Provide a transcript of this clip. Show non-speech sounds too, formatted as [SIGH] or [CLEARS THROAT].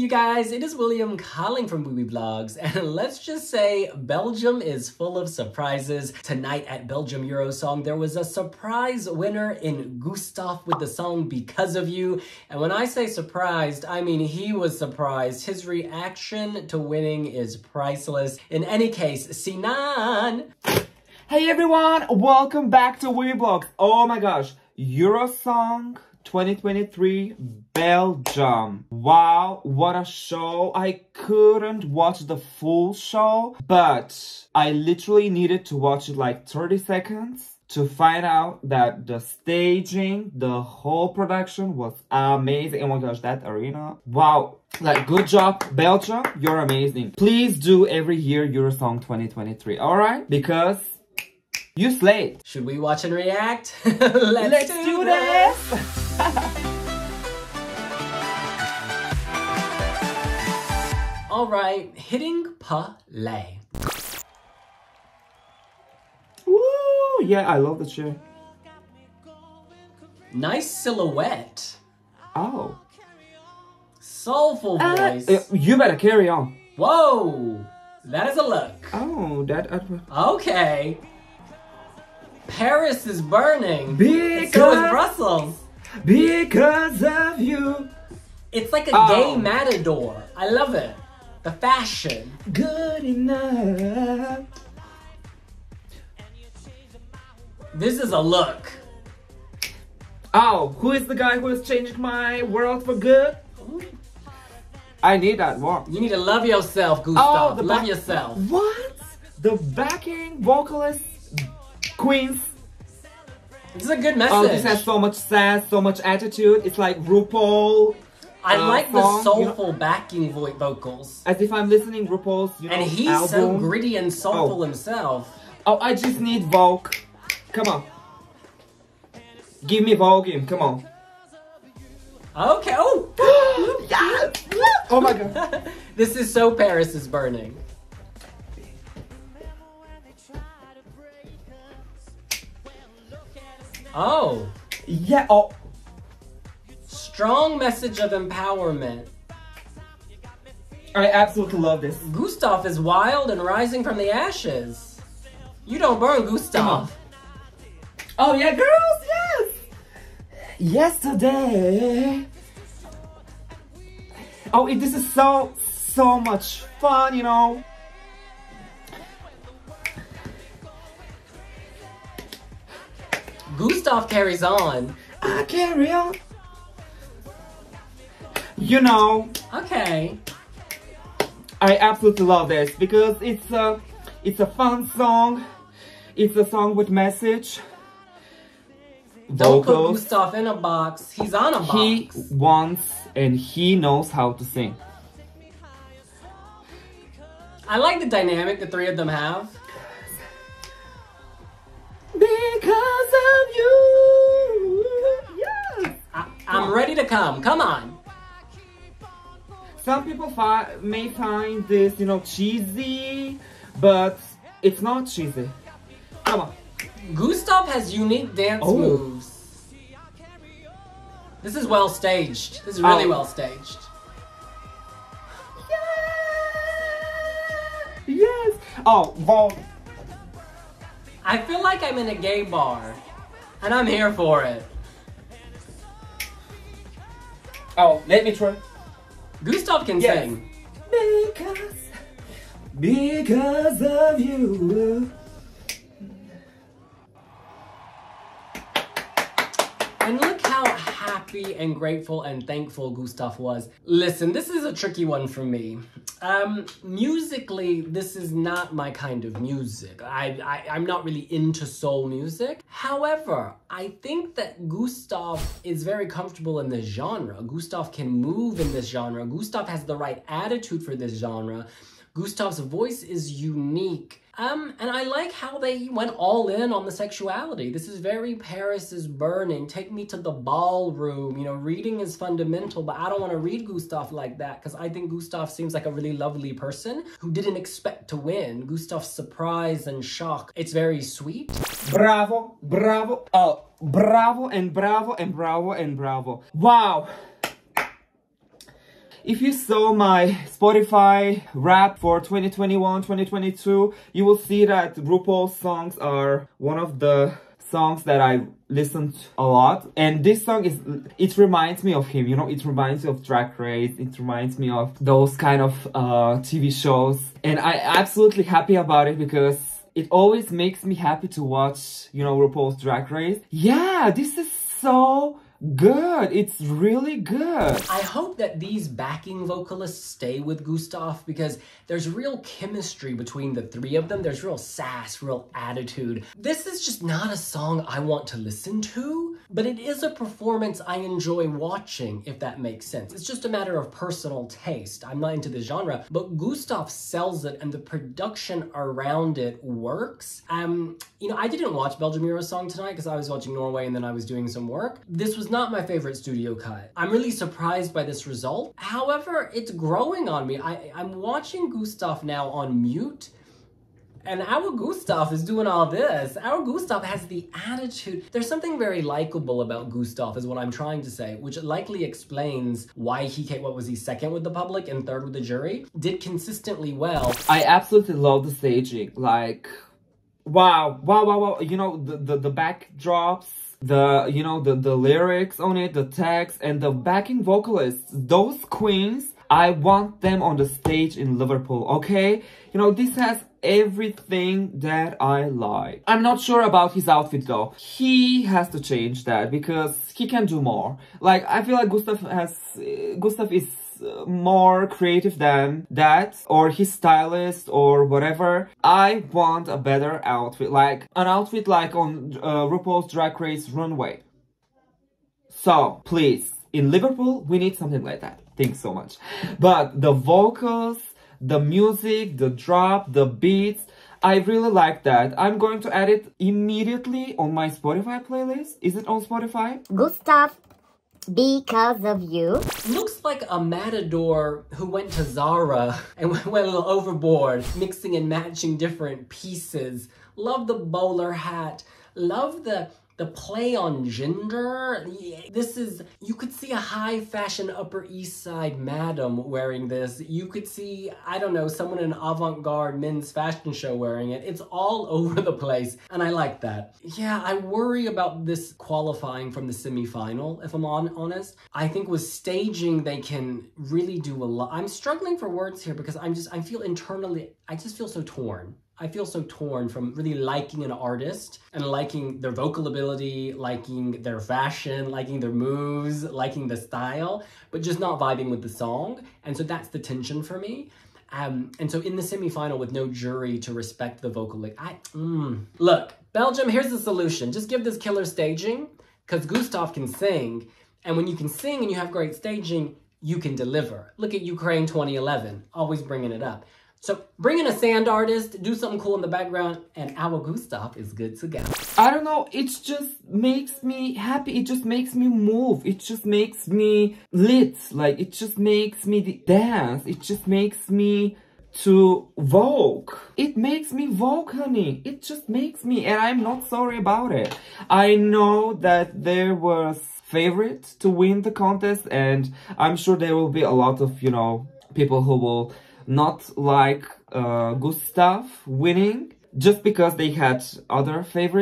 you guys, it is William calling from Wiwibloggs, [LAUGHS] and let's just say Belgium is full of surprises. Tonight at Belgium Eurosong, there was a surprise winner in Gustaph with the song Because of You, and when I say surprised, I mean he was surprised. His reaction to winning is priceless. In any case, Sinan! Hey everyone, welcome back to Blogs. Oh my gosh, Eurosong 2023 Belgium. Wow, what a show. I couldn't watch the full show, but I literally needed to watch it like 30 seconds to find out that the staging, the whole production was amazing. Oh my gosh, that arena. Wow. Like, good job, Belgium. You're amazing. Please do every year Eurosong 2023, alright? Because you slayed. Should we watch and react? [LAUGHS] Let's, Let's, do, do this. this. [LAUGHS] [LAUGHS] All right, hitting play. Woo! Yeah, I love the chair. Nice silhouette. Oh. Soulful uh, voice. Uh, you better carry on. Whoa! That is a look. Oh, that. Uh, okay. Paris is burning. Because. So is Brussels. Because of you. It's like a oh. gay matador. I love it. The fashion. Good enough. This is a look. Oh, who is the guy who has changed my world for good? I need that walk. You need to love yourself, Gustaph. Oh, love yourself. What? The backing vocalist queens this is a good message. Oh, this has so much sass, so much attitude. It's like RuPaul. I uh, like song, the soulful you know, backing vo vocals. As if I'm listening RuPaul's, you know, And he's album. so gritty and soulful oh. himself. Oh, I just need Vogue. Come on. Give me volume. Come on. Okay. Oh. [GASPS] yes. [GASPS] Oh my god. [LAUGHS] this is so Paris is burning. Oh. Yeah. Oh. Strong message of empowerment. I absolutely love this. Gustaph is wild and rising from the ashes. You don't burn Gustaph. [CLEARS THROAT] Oh yeah, girls, yes. Yesterday. Oh, this is so, so much fun, you know. Gustaph carries on. I carry on. You know. Okay. I absolutely love this because it's a, it's a fun song. It's a song with message. Don't vocals. put Gustaph in a box. He's on a box. He wants and he knows how to sing. I like the dynamic the three of them have. Because of you. Yes. I, am ready to come. Come on. Some people fi may find this, you know, cheesy, but it's not cheesy. Come on. Gustaph has unique dance oh. moves. This is well staged. This is really oh. well staged. Yeah. Yes. Oh, well, I feel like I'm in a gay bar, and I'm here for it. Oh, let me try. Gustaph can yes. sing. Because, because of you. And look how happy and grateful and thankful Gustaph was. Listen, this is a tricky one for me. Um, musically, this is not my kind of music. I, I, I'm not really into soul music. However, I think that Gustaph is very comfortable in this genre. Gustaph can move in this genre. Gustaph has the right attitude for this genre. Gustaph's voice is unique. Um, and I like how they went all in on the sexuality. This is very Paris is burning. Take me to the ballroom. You know, reading is fundamental, but I don't want to read Gustaph like that because I think Gustaph seems like a really lovely person who didn't expect to win. Gustaph's surprise and shock. It's very sweet. Bravo, bravo, oh, bravo and bravo and bravo and bravo. Wow. If you saw my Spotify rap for 2021, 2022, you will see that RuPaul's songs are one of the songs that I listened a lot. And this song is, it reminds me of him, you know, it reminds me of Drag Race, it reminds me of those kind of uh, TV shows. And I absolutely happy about it because it always makes me happy to watch, you know, RuPaul's Drag Race. Yeah, this is so good. It's really good. I hope that these backing vocalists stay with Gustaph because there's real chemistry between the three of them. There's real sass, real attitude. This is just not a song I want to listen to, but it is a performance I enjoy watching, if that makes sense. It's just a matter of personal taste. I'm not into the genre, but Gustaph sells it and the production around it works. Um, you know, I didn't watch Belgium Eurosong tonight because I was watching Norway and then I was doing some work. This was not my favorite studio cut. I'm really surprised by this result. However, it's growing on me. I, I'm watching Gustaph now on mute and our Gustaph is doing all this. Our Gustaph has the attitude. There's something very likable about Gustaph is what I'm trying to say, which likely explains why he came, what was he, second with the public and third with the jury? Did consistently well. I absolutely love the staging. Like, wow, wow, wow, wow. You know, the, the, the backdrops, the, you know, the, the lyrics on it, the text, and the backing vocalists. Those queens, I want them on the stage in Liverpool, okay? You know, this has everything that I like. I'm not sure about his outfit though. He has to change that because he can do more. Like, I feel like Gustaph has, Gustaph is more creative than that or his stylist or whatever. I want a better outfit, like an outfit like on uh, RuPaul's Drag Race runway. So, please, in Liverpool, we need something like that. Thanks so much. But the vocals, the music, the drop, the beats, I really like that. I'm going to add it immediately on my Spotify playlist. Is it on Spotify? Gustaph, because of you. Looks like a matador who went to Zara and [LAUGHS] went a little overboard, mixing and matching different pieces. Love the bowler hat. Love the the play on gender, this is, you could see a high fashion Upper East Side madam wearing this. You could see, I don't know, someone in an avant-garde men's fashion show wearing it. It's all [LAUGHS] over the place, and I like that. Yeah, I worry about this qualifying from the semi-final, if I'm on, honest. I think with staging, they can really do a lot. I'm struggling for words here because I'm just, I feel internally, I just feel so torn. I feel so torn from really liking an artist and liking their vocal ability, liking their fashion, liking their moves, liking the style, but just not vibing with the song. And so that's the tension for me. Um, and so in the semifinal with no jury to respect the vocal, like I, mm. look, Belgium, here's the solution. Just give this killer staging because Gustaph can sing. And when you can sing and you have great staging, you can deliver. Look at Ukraine 2011, always bringing it up. So bring in a sand artist, do something cool in the background, and our Gustaph is good to go. I don't know, it just makes me happy. It just makes me move. It just makes me lit. Like, it just makes me dance. It just makes me to Vogue. It makes me Vogue, honey. It just makes me, and I'm not sorry about it. I know that there was favorite to win the contest, and I'm sure there will be a lot of, you know, people who will not like uh, Gustaph winning just because they had other favorite